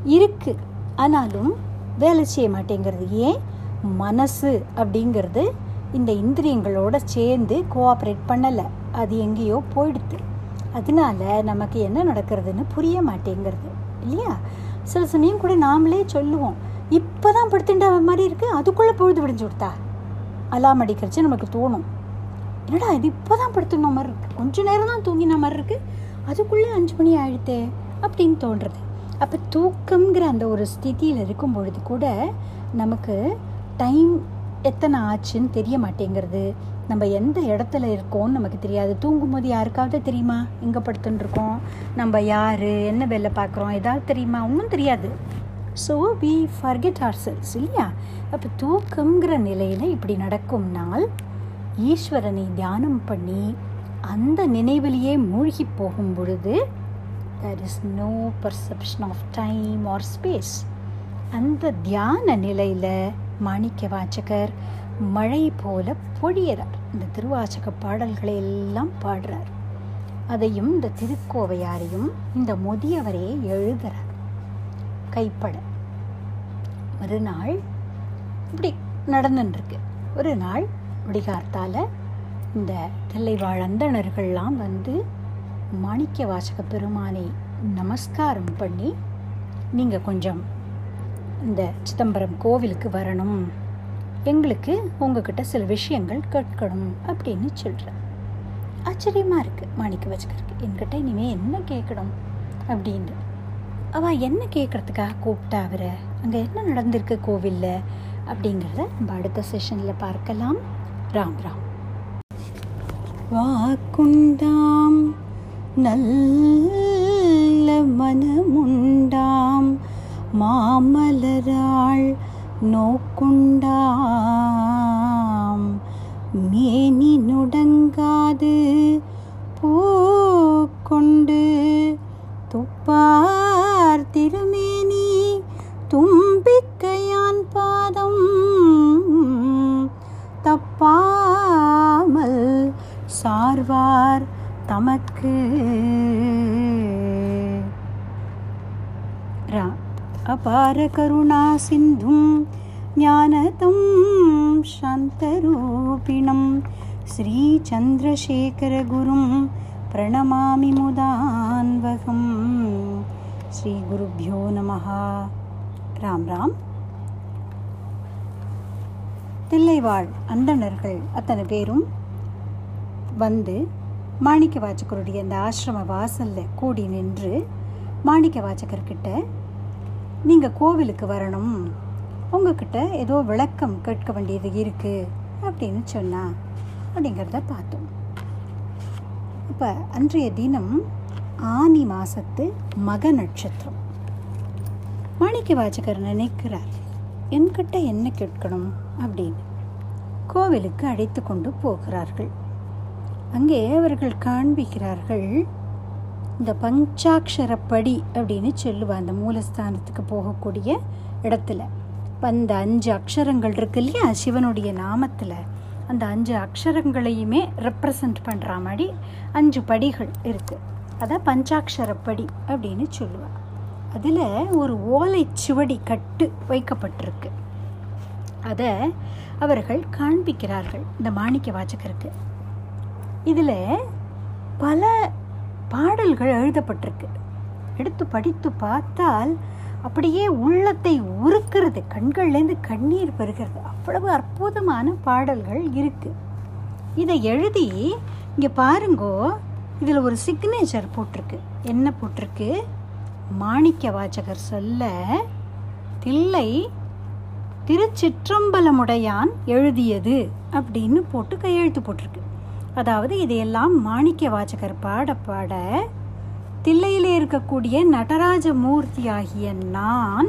இருக்குது ஆனாலும் வேலை செய்ய மாட்டேங்கிறது. ஏன்? மனசு அப்படிங்கிறது இந்த இந்திரியங்களோட சேர்ந்து கோஆப்ரேட் பண்ணலை. அது எங்கேயோ போயிடுது. அதனால நமக்கு என்ன நடக்கிறதுன்னு புரிய மாட்டேங்கிறது. இல்லையா? சில சமயம் கூட நாமளே சொல்லுவோம் இப்போ தான் படுத்துட்ட மாதிரி இருக்குது அதுக்குள்ளே பொழுது விடிஞ்சு விடுத்தா அலாம் அடிக்கிறச்சு நமக்கு தோணும். என்னடா இது இப்போ தான் படுத்துன மாதிரி இருக்குது கொஞ்ச நேரம் தான் தூங்கின மாதிரி இருக்குது அதுக்குள்ளே அஞ்சு மணி ஆயிடுத்தே அப்படின்னு தோன்றுறது அப்போ தூக்கம்ங்கிற அந்த ஒரு ஸ்திதியில் இருக்கும் பொழுது கூட நமக்கு டைம் எத்தனை ஆச்சுன்னு தெரிய மாட்டேங்கிறது. நம்ம எந்த இடத்துல இருக்கோம்னு நமக்கு தெரியாது. தூங்கும்போது யாருக்காவது தெரியுமா? எங்கே படுத்துட்டுருக்கோம் நம்ம யார்? என்ன வேலை பார்க்குறோம்? ஏதாவது தெரியுமா? ஒன்றும் தெரியாது. So we forget ourselves இல்லையா? அப்போ தூக்கங்கிற நிலையில் இப்படி நடக்கும்னால் ஈஸ்வரனை தியானம் பண்ணி அந்த நினைவிலேயே மூழ்கி போகும் பொழுது there is no perception of time or space அந்த தியான நிலையில் மாணிக்க வாச்சகர் மழை போல பொழியறார். இந்த திருவாச்சக பாடல்களை எல்லாம் பாடுறார். அதையும் இந்த திருக்கோவையாரையும் இந்த முதியவரே எழுதுறார். கைப்பட. மறுநாள் இப்படி நடந்துட்டுருக்கு ஒரு நாள் விடிகார்த்தால இந்த தில்லைவாழ் அந்தணர்கள்லாம் வந்து மாணிக்க வாசக பெருமானை நமஸ்காரம் பண்ணி நீங்கள் கொஞ்சம் இந்த சிதம்பரம் கோவிலுக்கு வரணும். எங்களுக்கு உங்ககிட்ட சில விஷயங்கள் கேட்கணும் அப்படின்னு சொல்கிறேன் ஆச்சரியமாக இருக்குது மாணிக்க வாசகருக்கு என்கிட்ட இனிமேல் என்ன கேட்கணும் அப்படின்னு. அவள் என்ன கேட்குறதுக்காக கூப்பிட்டா அவரை? அங்கே என்ன நடந்திருக்கு கோவிலில்? அப்படிங்கிறத நம்ம அடுத்த செஷனில் பார்க்கலாம். ராம் ராம். வாக்குண்டாம் நல்ல மனமுண்டாம். மாமலராள் நோக்குண்டாம். மேனி நுடங்காது பூ கொண்டு அபார சிந்தும் ஞானதம் சாந்தரூபிணம் ஸ்ரீச்சந்திரசேகரகுரும் பிரணமாமி முதான்வகம் ஸ்ரீகுருभ्यो நமः ராம் ராம் தில்லைவாழ் அந்தணர்கள் அத்தனை பேரும் வந்து மாணிக்க வாச்சகருடைய அந்த ஆசிரம வாசலில் கூடி நின்று மாணிக்க வாச்சகர்கிட்ட நீங்கள் கோவிலுக்கு வரணும். உங்ககிட்ட ஏதோ விளக்கம் கேட்க வேண்டியது இருக்குது அப்படின்னு சொன்னா அப்படிங்கிறத பார்த்தோம். இப்போ அன்றைய தினம் ஆனி மாசத்து மக நட்சத்திரம். மாணிக்க வாச்சகர் நினைக்கிறார் என்கிட்ட என்ன கேட்கணும்? அப்படின்னு. கோவிலுக்கு அழைத்து கொண்டு போகிறார்கள். அங்கே அவர்கள் காண்பிக்கிறார்கள் இந்த பஞ்சாட்சரப்படி அப்படின்னு சொல்லுவா. அந்த மூலஸ்தானத்துக்கு போகக்கூடிய இடத்துல. இப்போ அந்த அஞ்சு அக்ஷரங்கள் இருக்கு இல்லையா? சிவனுடைய நாமத்தில். அந்த அஞ்சு அக்ஷரங்களையுமே ரெப்ரசன்ட் பண்ணுற மாதிரி அஞ்சு படிகள் இருக்குது அதை பஞ்சாட்சரப்படி அப்படின்னு சொல்லுவாள் அதில் ஒரு ஓலை சுவடி கட்டு வைக்கப்பட்டிருக்கு. அதை அவர்கள் காண்பிக்கிறார்கள். இந்த மாணிக்க வாச்சகருக்கு இதில் பல பாடல்கள் எழுதப்பட்டிருக்கு. எடுத்து படித்து பார்த்தால் அப்படியே உள்ளத்தை உருக்கிறது கண்கள்லேருந்து கண்ணீர் பெறுகிறது. அவ்வளவு அற்புதமான பாடல்கள் இருக்கு. இதை எழுதி இங்கே பாருங்கோ இதில் ஒரு சிக்னேச்சர் போட்டிருக்கு. என்ன போட்டிருக்கு? மாணிக்க வாச்சகர் சொல்ல தில்லை திருச்சிற்றம்பலமுடையான் எழுதியது அப்படின்னு போட்டு கையெழுத்து போட்டிருக்கு. அதாவது இதையெல்லாம் மாணிக்க வாச்சகர் பாட பாட தில்லையிலே இருக்கக்கூடிய நடராஜ மூர்த்தி ஆகிய நான்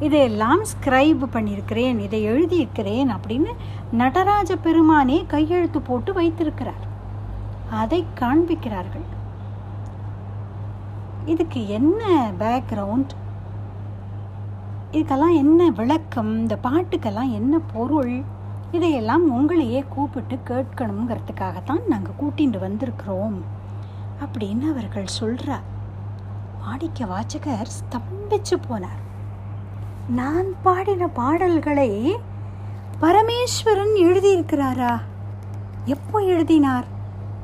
இதையெல்லாம் ஸ்கிரைப் பண்ணியிருக்கிறேன் இதை எழுதியிருக்கிறேன் அப்படின்னு நடராஜ பெருமானே கையெழுத்து போட்டு வைத்திருக்கிறார். அதை காண்பிக்கிறார்கள். இதுக்கு என்ன பேக்ரவுண்ட் இதுக்கெல்லாம் என்ன விளக்கம்? இந்த பாட்டுக்கெல்லாம் என்ன பொருள்? இதையெல்லாம் உங்களையே கூப்பிட்டு கேட்கணுங்கிறதுக்காகத்தான் நாங்கள் கூட்டிகிட்டு வந்திருக்கிறோம் அப்படின்னு அவர்கள் சொல்கிறார் மாணிக்க வாச்சகர் ஸ்தம்பிச்சு போனார். நான் பாடின பாடல்களை பரமேஸ்வரன் எழுதியிருக்கிறாரா? எப்போ எழுதினார்?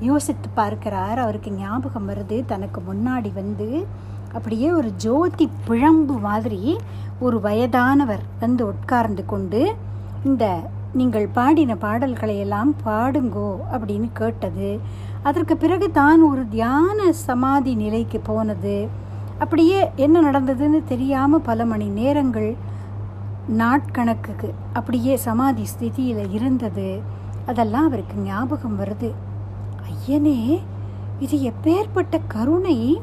யோசித்து பார்க்கிறார். அவருக்கு ஞாபகம் வருது தனக்கு முன்னாடி வந்து அப்படியே ஒரு ஜோதி பிழம்பு மாதிரி ஒரு வயதானவர் வந்து உட்கார்ந்து கொண்டு இந்த நீங்கள் பாடின பாடல்களை எல்லாம் பாடுங்கோ அப்படின்னு கேட்டது. அதற்கு பிறகு தான் ஒரு தியான சமாதி நிலைக்கு போனது. அப்படியே என்ன நடந்ததுன்னு தெரியாமல் பல மணி நேரங்கள் நாட்கணக்குக்கு அப்படியே சமாதி ஸ்திதியில் இருந்தது. அதெல்லாம் அவருக்கு ஞாபகம் வருது. ஐயனே இது எப்பேற்பட்ட கருணை!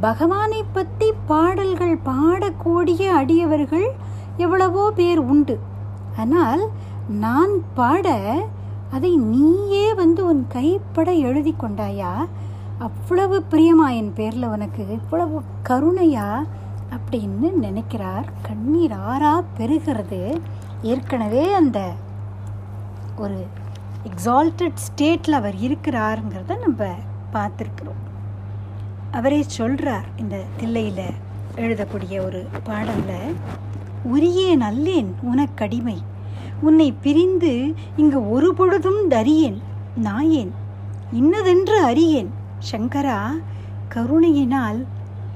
பகவானை பற்றி பாடல்கள் பாடக்கூடிய அடியவர்கள் எவ்வளவோ பேர் உண்டு. ஆனால் நான் பாட அதை நீயே வந்து உன் கைப்பட எழுதி கொண்டாயா? அவ்வளவு பிரியமா என் பேரில் உனக்கு இவ்வளவு கருணையா? அப்படின்னு நினைக்கிறார். கண்ணீர் ஆறா பெருகிறது. ஏற்கனவே அந்த ஒரு எக்ஸால்டட் ஸ்டேட்டில் அவர் இருக்கிறாருங்கிறத நம்ம பார்த்துருக்குறோம். அவரே சொல்கிறார் இந்த தில்லையில் எழுதக்கூடிய ஒரு பாடலில். உரியேன் அல்லேன் உனக்கடிமை. உன்னை பிரிந்து இங்கு ஒரு பொழுதும் தரியேன் நாயேன். இன்னதென்று அறியேன். சங்கரா கருணையினால்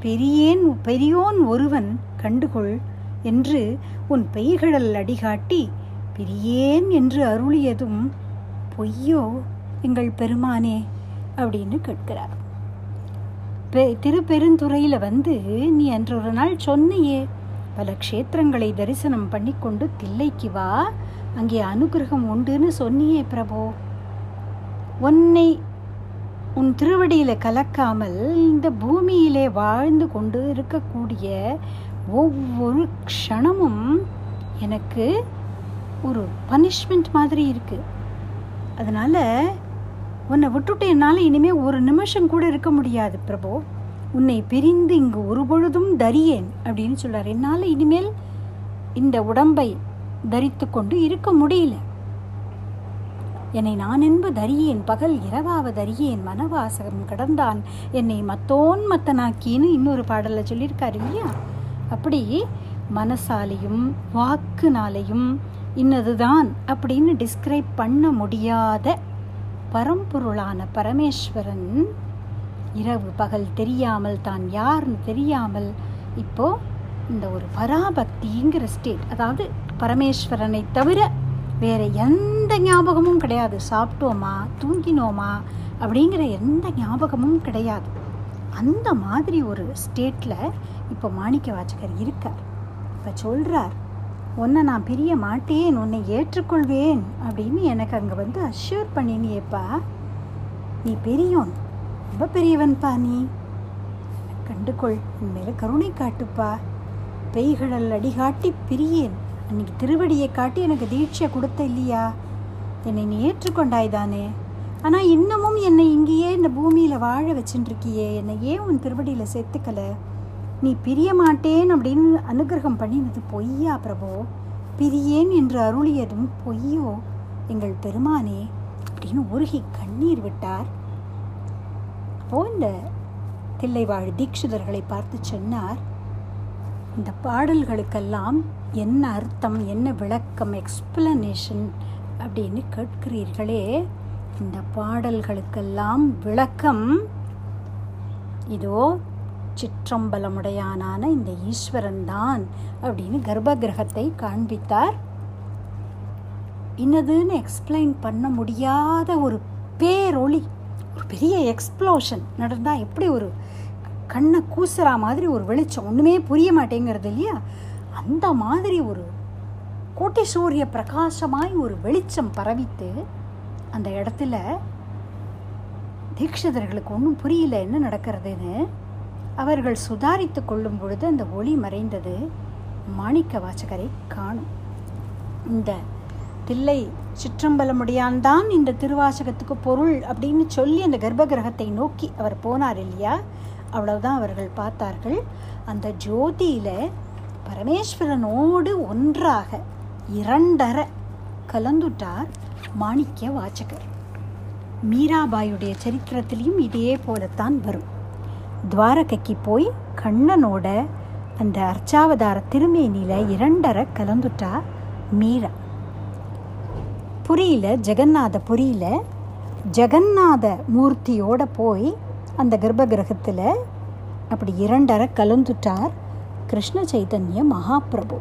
பெரியேன் பெரியோன் ஒருவன் கண்டுகொள் என்று உன் பெய்கடல் அடிகாட்டி பிரியேன் என்று அருளியதும் பொய்யோ எங்கள் பெருமானே அப்படின்னு கேட்கிறார். பெ திருப்பெருந்துறையில் வந்து நீ அன்றொரு நாள் சொன்னையே பல க்ஷேத்திரங்களை தரிசனம் பண்ணி கொண்டு தில்லைக்கு வா. அங்கே அனுகிரகம் உண்டுன்னு சொன்னியே பிரபோ. உன்னை உன் திருவடியில் கலக்காமல் இந்த பூமியிலே வாழ்ந்து கொண்டு இருக்கக்கூடிய ஒவ்வொரு க்ஷணமும் எனக்கு ஒரு பனிஷ்மெண்ட் மாதிரி இருக்குது அதனால் உன்னை விட்டுட்டு என்னால் இனிமேல் ஒரு நிமிஷம் கூட இருக்க முடியாது பிரபு. உன்னை பிரிந்து இங்கு ஒரு பொழுதும் தரியேன் அப்படின்னு சொல்கிறார் என்னால் இனிமேல் இந்த உடம்பை தரித்து கொண்டு இருக்க முடியல. என்னை நான் என்ப தரியேன் பகல் இரவாவ தரியேன் மனவாசகம் கடந்தான் என்னை மத்தோன் மத்தனாக்கின்னு இன்னொரு பாடலில் சொல்லியிருக்காரு இல்லையா? அப்படி மனசாலையும் வாக்குனாலையும் இன்னதுதான் அப்படின்னு டிஸ்கிரைப் பண்ண முடியாத பரம்பொருளான பரமேஸ்வரன் இரவு பகல் தெரியாமல் தான் யாருன்னு தெரியாமல் இப்போ இந்த ஒரு பராபக்திங்கிற ஸ்டேட் அதாவது பரமேஸ்வரனை தவிர வேற எந்த ஞாபகமும் கிடையாது. சாப்பிட்டோமா? தூங்கினோமா? அப்படிங்கிற எந்த ஞாபகமும் கிடையாது. அந்த மாதிரி ஒரு ஸ்டேட்டில் இப்போ மாணிக்க வாச்சகர் இருக்கார். இப்போ சொல்கிறார் உன்னை நான் பிரிய மாட்டேன் உன்னை ஏற்றுக்கொள்வேன் அப்படின்னு எனக்கு அங்கே வந்து அஷ்யூர் பண்ணினியேப்பா. நீ பெரியோன். ரொம்ப பெரியவன்பா நீ. கண்டுகொள் என் மேலே கருணை காட்டுப்பா. பெய்கடல் அடிகாட்டி பிரியேன். அன்னைக்கு திருவடியை காட்டி எனக்கு தீட்சை கொடுத்த இல்லையா? என்னை நீ ஏற்றுக்கொண்டாய் தானே. ஆனால் இன்னமும் என்னை இங்கேயே இந்த பூமியில் வாழ வச்சுட்டு என்னை ஏன் உன் திருவடியில் சேர்த்துக்கல? நீ பிரிய மாட்டேன் அப்படின்னு அனுகிரகம் பண்ணினது பொய்யா பிரபோ? பிரியேன் என்று அருளியதும் பொய்யோ? எங்கள் பெருமானே அப்படின்னு உருகி கண்ணீர் விட்டார். அப்போ இந்த தில்லைவாழ் தீட்சிதர்களை பார்த்து சொன்னார் இந்த பாடல்களுக்கெல்லாம் என்ன அர்த்தம் என்ன விளக்கம் எக்ஸ்பிளனேஷன் அப்படின்னு கேட்கிறீர்களே. இந்த பாடல்களுக்கெல்லாம் விளக்கம். இதோ சிற்றம்பலமுடையானான இந்த ஈஸ்வரன் தான் அப்படின்னு கர்ப்ப கிரகத்தை காண்பித்தார். இன்னதுன்னு எக்ஸ்பிளைன் பண்ண முடியாத ஒரு பேரொளி ஒரு பெரிய எக்ஸ்ப்ளோஷன் நடந்தால் எப்படி ஒரு கண்ணை கூசுறா மாதிரி ஒரு வெளிச்சம்? ஒன்றுமே புரிய மாட்டேங்கிறது இல்லையா? அந்த மாதிரி ஒரு கோட்டை சூரிய பிரகாசமாய் ஒரு வெளிச்சம் பரவித்து அந்த இடத்துல தீட்சிதர்களுக்கு ஒன்றும் புரியல என்ன நடக்கிறதுன்னு அவர்கள் சுதாரித்து கொள்ளும் பொழுது அந்த ஒளி மறைந்தது மாணிக்க வாசகரை காணும். இந்த தில்லை சிற்றம்பலமுடியான்தான் இந்த திருவாசகத்துக்கு பொருள் அப்படின்னு சொல்லி அந்த கர்ப்ப கிரகத்தை நோக்கி அவர் போனார் இல்லையா? அவ்வளவுதான் அவர்கள் பார்த்தார்கள். அந்த ஜோதியில பரமேஸ்வரனோடு ஒன்றாக இரண்டர கலந்துட்டார் மாணிக்க வாச்சகர் மீராபாயுடைய சரித்திரத்திலையும் இதே போலத்தான் வரும். துவாரகைக்கு போய் கண்ணனோட அந்த அர்ச்சாவதார திருமேனியில இரண்டரை கலந்துட்டா மீரா. புரியல? ஜெகநாத புரியில? ஜெகநாத மூர்த்தியோட போய் அந்த கர்ப்ப கிரகத்தில் அப்படி இரண்டரை கலந்துட்டார் கிருஷ்ண சைதன்ய மகாபிரபு.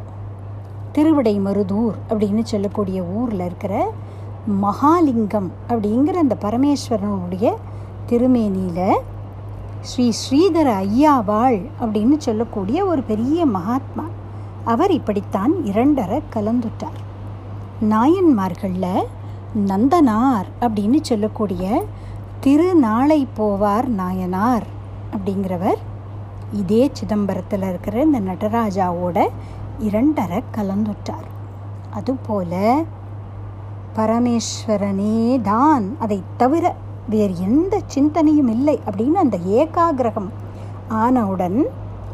திருவிடை மருதூர் அப்படின்னு சொல்லக்கூடிய ஊரில் இருக்கிற மகாலிங்கம் அப்படிங்கிற அந்த பரமேஸ்வரனுடைய திருமேனியில் ஸ்ரீ ஸ்ரீதர ஐயாவாள் அப்படின்னு சொல்லக்கூடிய ஒரு பெரிய மகாத்மா. அவர் இப்படித்தான் இரண்டரை கலந்துட்டார். நாயன்மார்களில் நந்தனார் அப்படின்னு சொல்லக்கூடிய திருநாளை போவார் நாயனார் அப்படிங்கிறவர். இதே சிதம்பரத்தில் இருக்கிற இந்த நடராஜாவோட இரண்டரை கலந்துட்டார் அதுபோல பரமேஸ்வரனே தான் அதை தவிர வேறு எந்த சிந்தனையும் இல்லை அப்படின்னு அந்த ஏகாகிரகம் ஆனவுடன்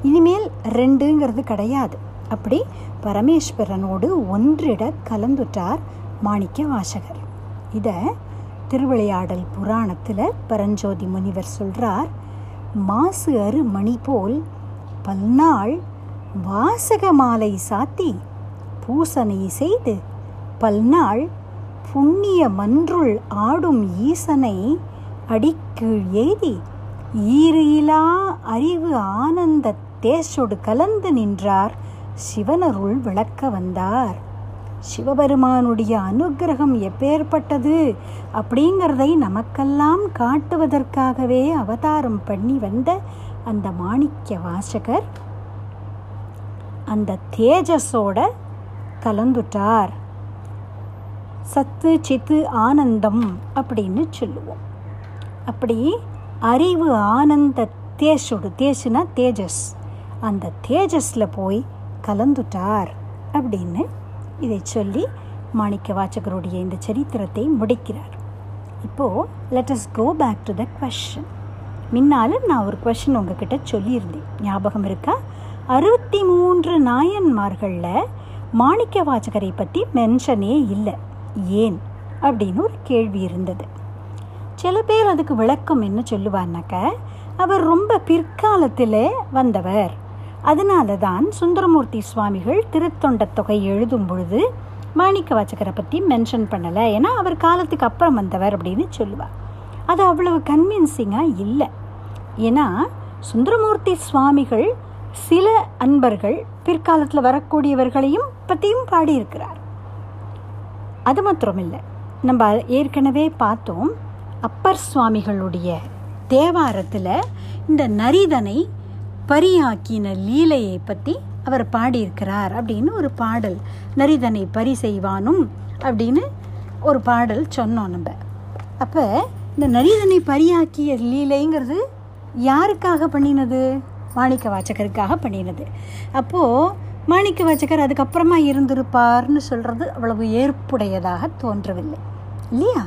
இனிமேல் ரெண்டுங்கிறது கிடையாது. அப்படி பரமேஸ்வரனோடு ஒன்றிட கலந்துட்டார் மாணிக்க வாசகர். இதை திருவிளையாடல் புராணத்தில் பரஞ்சோதி முனிவர் சொல்கிறார் மாசு அரு மணி போல் பல்நாள் வாசக மாலை சாத்தி பூசனை செய்து பல்நாள் புண்ணிய மன்றுள் ஆடும் ஈசனை அடிக்கீழ் எய்தி ஈரிலா அறிவு ஆனந்த தேசோடு கலந்து நின்றார் சிவனருள் விளக்க வந்தார். சிவபெருமானுடைய அனுகிரகம் எப்பேற்பட்டது அப்படிங்கிறதை நமக்கெல்லாம் காட்டுவதற்காகவே அவதாரம் பண்ணி வந்த அந்த மாணிக்க வாசகர் அந்த தேஜஸோட கலந்துட்டார். சத்து சித்து ஆனந்தம் அப்படின்னு சொல்லுவோம். அப்படி அறிவு ஆனந்த தேஷோடு தேசுனா தேஜஸ். அந்த தேஜஸில் போய் கலந்துட்டார் அப்படின்னு இதை சொல்லி மாணிக்க வாச்சகருடைய இந்த சரித்திரத்தை முடிக்கிறார். இப்போது let us go back to the question முன்னால் நான் ஒரு கொஷின் உங்ககிட்ட சொல்லியிருந்தேன். ஞாபகம் இருக்கா? அறுபத்தி மூன்று நாயன்மார்களில் மாணிக்க வாச்சகரை பற்றி மென்ஷனே இல்லை. ஏன்? அப்படின்னு ஒரு கேள்வி இருந்தது. சில பேர் அதுக்கு விளக்கம் என்ன சொல்லுவார்னாக்க அவர் ரொம்ப பிற்காலத்தில் வந்தவர். அதனால தான் சுந்தரமூர்த்தி சுவாமிகள் திருத்தொண்ட தொகை எழுதும் பொழுது மாணிக்க வாச்சகரை பற்றி மென்ஷன் பண்ணலை. ஏன்னா அவர் காலத்துக்கு அப்புறம் வந்தவர் அப்படின்னு சொல்லுவார். அது அவ்வளவு கன்வின்சிங்காக இல்லை. ஏன்னா சுந்தரமூர்த்தி சுவாமிகள் சில அன்பர்கள் பிற்காலத்தில் வரக்கூடியவர்களையும் பற்றியும் பாடியிருக்கிறார். அது மாத்திரமில்லை. நம்ம ஏற்கனவே பார்த்தோம் அப்பர் சுவாமிகளுடைய தேவாரத்தில் இந்த நரிதனை பரியாக்கின லீலையை பற்றி அவர் பாடியிருக்கிறார் அப்படின்னு ஒரு பாடல். நரிதனை பரி செய்வானும் அப்படின்னு ஒரு பாடல் சொன்னோம் நம்ம. அப்போ இந்த நரிதனை பரியாக்கிய லீலைங்கிறது யாருக்காக பண்ணினது? மாணிக்க வாச்சகருக்காக பண்ணினது. அப்போது மாணிக்க வாச்சகர் அதுக்கப்புறமா இருந்திருப்பார்னு சொல்கிறது அவ்வளவு ஏற்புடையதாக தோன்றவில்லை. இல்லையா?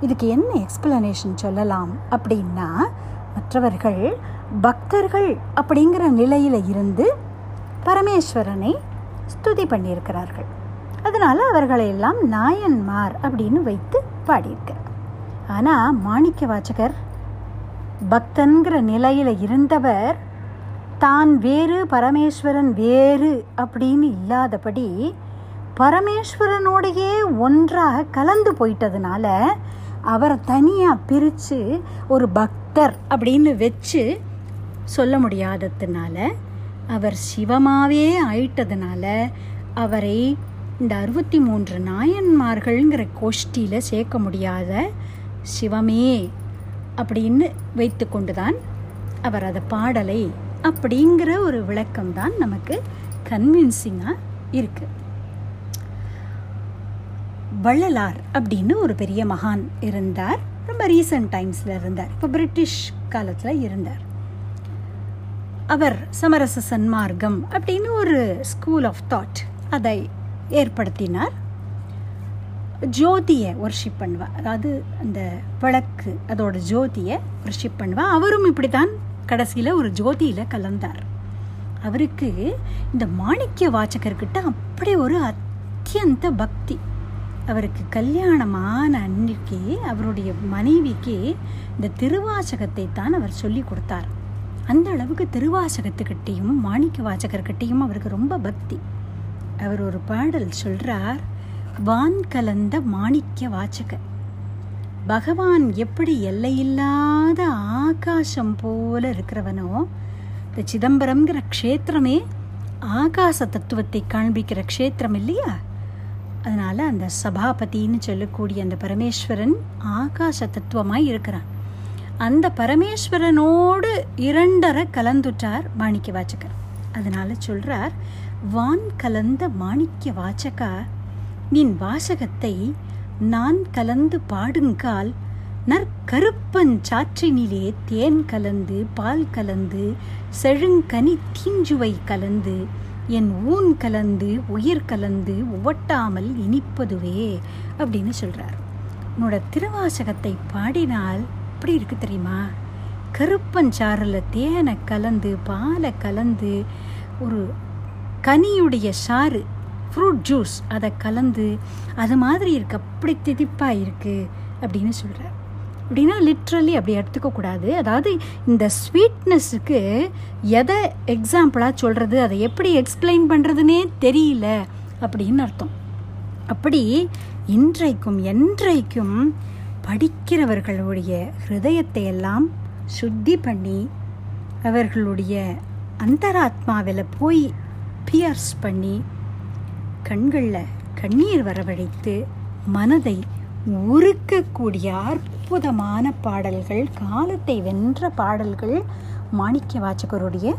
இதுக்கு என்ன எக்ஸ்பிளனேஷன் சொல்லலாம் அப்படின்னா மற்றவர்கள் பக்தர்கள் அப்படிங்கிற நிலையில் இருந்து பரமேஸ்வரனை ஸ்துதி பண்ணியிருக்கிறார்கள். அதனால் அவர்களையெல்லாம் நாயன்மார் அப்படின்னு வைத்து பாடியிருக்கிறார். ஆனால் மாணிக்க வாச்சகர் பக்தன்கிற நிலையில் இருந்தவர் தான் வேறு பரமேஸ்வரன் வேறு அப்படின்னு இல்லாதபடி பரமேஸ்வரனோடையே ஒன்றாக கலந்து போயிட்டதுனால அவரை தனியாக பிரித்து ஒரு பக்தர் அப்படின்னு வச்சு சொல்ல முடியாததுனால அவர் சிவமாவே ஆயிட்டதுனால அவரை இந்த அறுபத்தி மூன்று நாயன்மார்கள்ங்கிற கோஷ்டியில் சேர்க்க முடியாத சிவமே அப்படின்னு வைத்து கொண்டுதான் அவர் அதை பாடலை. அப்படிங்கிற ஒரு விளக்கம் தான் நமக்கு கன்வின்சிங்காக இருக்குது வள்ளலார் அப்படின்னு ஒரு பெரிய மகான் இருந்தார். ரொம்ப ரீசன்ட் டைம்ஸில் இருந்தார். இப்போ பிரிட்டிஷ் காலத்தில் இருந்தார். அவர் சமரச சன்மார்க்கம் அப்படின்னு ஒரு ஸ்கூல் ஆஃப் தாட் அதை ஏற்படுத்தினார். ஜோதியை ஒர்ஷிப் பண்ணுவா. அதாவது அந்த விளக்கு அதோட ஜோதியை ஒர்ஷிப் பண்ணுவா. அவரும் இப்படி தான் கடைசியில் ஒரு ஜோதியில் கலந்தார். அவருக்கு இந்த மாணிக்க வாச்சகர்கிட்ட அப்படி ஒரு அத்தியந்த பக்தி. அவருக்கு கல்யாணமான அன்னைக்கு அவருடைய மனைவிக்கு இந்த திருவாசகத்தை தான் அவர் சொல்லி கொடுத்தார். அந்த அளவுக்கு திருவாசகத்துக்கிட்டேயும் மாணிக்க வாசகர்கிட்டையும் அவருக்கு ரொம்ப பக்தி. அவர் ஒரு பாடல் சொல்றார் வான் கலந்த மாணிக்க வாச்சக பகவான் எப்படி எல்லையில்லாத ஆகாசம் போல இருக்கிறவனோ இந்த சிதம்பரம்ங்கிற க்ஷேத்திரமே ஆகாச தத்துவத்தை காண்பிக்கிற க்ஷேத்திரம் இல்லையா? அதனால் அந்த சபாபதின்னு சொல்லக்கூடிய அந்த பரமேஸ்வரன் ஆகாச தத்துவமாய் இருக்கிறான். அந்த பரமேஸ்வரனோடு இரண்டரை கலந்துட்டார் மாணிக்க வாச்சகர். அதனால சொல்றார் வான் கலந்த மாணிக்க வாச்சகா நின் வாசகத்தை நான் கலந்து பாடுங்கால் நற்கருப்பன் சாற்றினிலே தேன் கலந்து பால் கலந்து செழுங்கனி தீஞ்சுவை கலந்து என் ஊன் கலந்து உயிர் கலந்து உவட்டாமல் இனிப்பதுவே அப்படின்னு சொல்கிறார் உன்னோட திருவாசகத்தை பாடினால் எப்படி இருக்குது தெரியுமா? கருப்பஞ்சாறில் தேனை கலந்து பாலை கலந்து ஒரு கனியுடைய சாறு ஃப்ரூட் ஜூஸ் அதை கலந்து அது மாதிரி இருக்கு அப்படி திதிப்பாக இருக்குது அப்படின்னு சொல்கிறார் அப்படின்னா லிட்ரலி அப்படி எடுத்துக்கக்கூடாது அதாவது இந்த ஸ்வீட்னஸுக்கு எதை எக்ஸாம்பிளாக சொல்கிறது அதை எப்படி எக்ஸ்பிளைன் பண்ணுறதுனே தெரியல அப்படின்னு அர்த்தம். அப்படி இன்றைக்கும் என்றைக்கும் படிக்கிறவர்களுடைய ஹிருதயத்தை எல்லாம் சுத்தி பண்ணி அவர்களுடைய அந்தராத்மாவில் போய் பியர்ஸ் பண்ணி கண்களில் கண்ணீர் வரவழைத்து மனதை உருக்கக்கூடிய அற்புதமான பாடல்கள் காலத்தை வென்ற பாடல்கள் மாணிக்க வாசகருடைய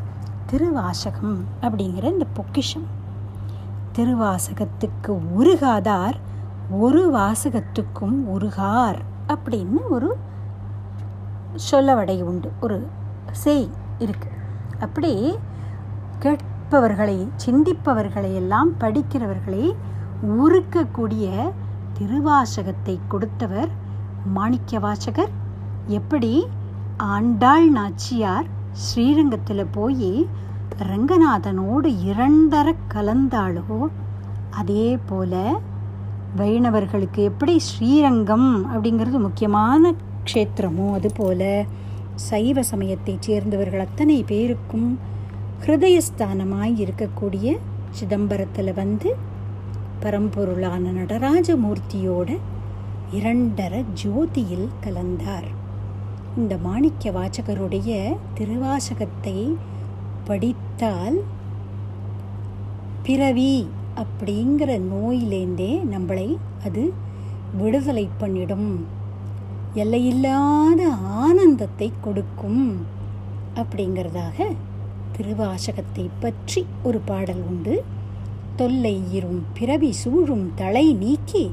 திருவாசகம் அப்படிங்கிற இந்த பொக்கிஷம். திருவாசகத்துக்கு உருகாதார் ஒரு வாசகத்துக்கும் உருகார். அப்படின்னு ஒரு சொல்லவடை உண்டு. ஒரு செய் இருக்கு. அப்படி கேட்பவர்களை சிந்திப்பவர்களை எல்லாம் படிக்கிறவர்களை உருக்கக்கூடிய திருவாசகத்தை கொடுத்தவர் மாணிக்க வாசகர் எப்படி? ஆண்டாள் நாச்சியார் ஸ்ரீரங்கத்தில் போய் ரங்கநாதனோடு இரண்டர கலந்தாளோ அதே போல வைணவர்களுக்கு எப்படி ஸ்ரீரங்கம் அப்படிங்கிறது முக்கியமான க்ஷேத்திரமோ அதுபோல சைவ சமயத்தைச் சேர்ந்தவர்கள் அத்தனை பேருக்கும் ஹிருதயஸ்தானமாய் இருக்கக்கூடிய சிதம்பரத்தில் வந்து பரம்பொருளான நடராஜமூர்த்தியோட இரண்டர ஜோதியில் கலந்தார். இந்த மாணிக்க வாசகருடைய திருவாசகத்தை படித்தால் பிறவி அப்படிங்கிற நோயிலேருந்தே நம்மளை அது விடுதலை பண்ணிடும். எல்லையில்லாத ஆனந்தத்தை கொடுக்கும் அப்படிங்கிறதாக திருவாசகத்தை பற்றி ஒரு பாடல் உண்டு. தொல்லை இரும் பிறவி சூழும் தலை நீக்கி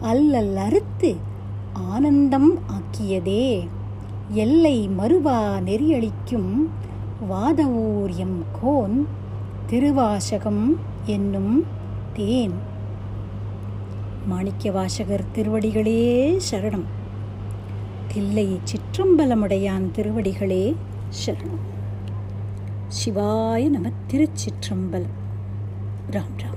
அல்லல் அறுத்து ஆனந்தம் ஆக்கியதே. எல்லை மறுவா நெறியளிக்கும் வாதவூரியம் கோன் திருவாசகம் என்னும் பார்த்தேன் மாணிக்க வாசகர் திருவடிகளே சரணம். தில்லை சிற்றம்பலமுடையான் திருவடிகளே சரணம். சிவாய நம திருச்சிற்றம்பலம். ராம் ராம்.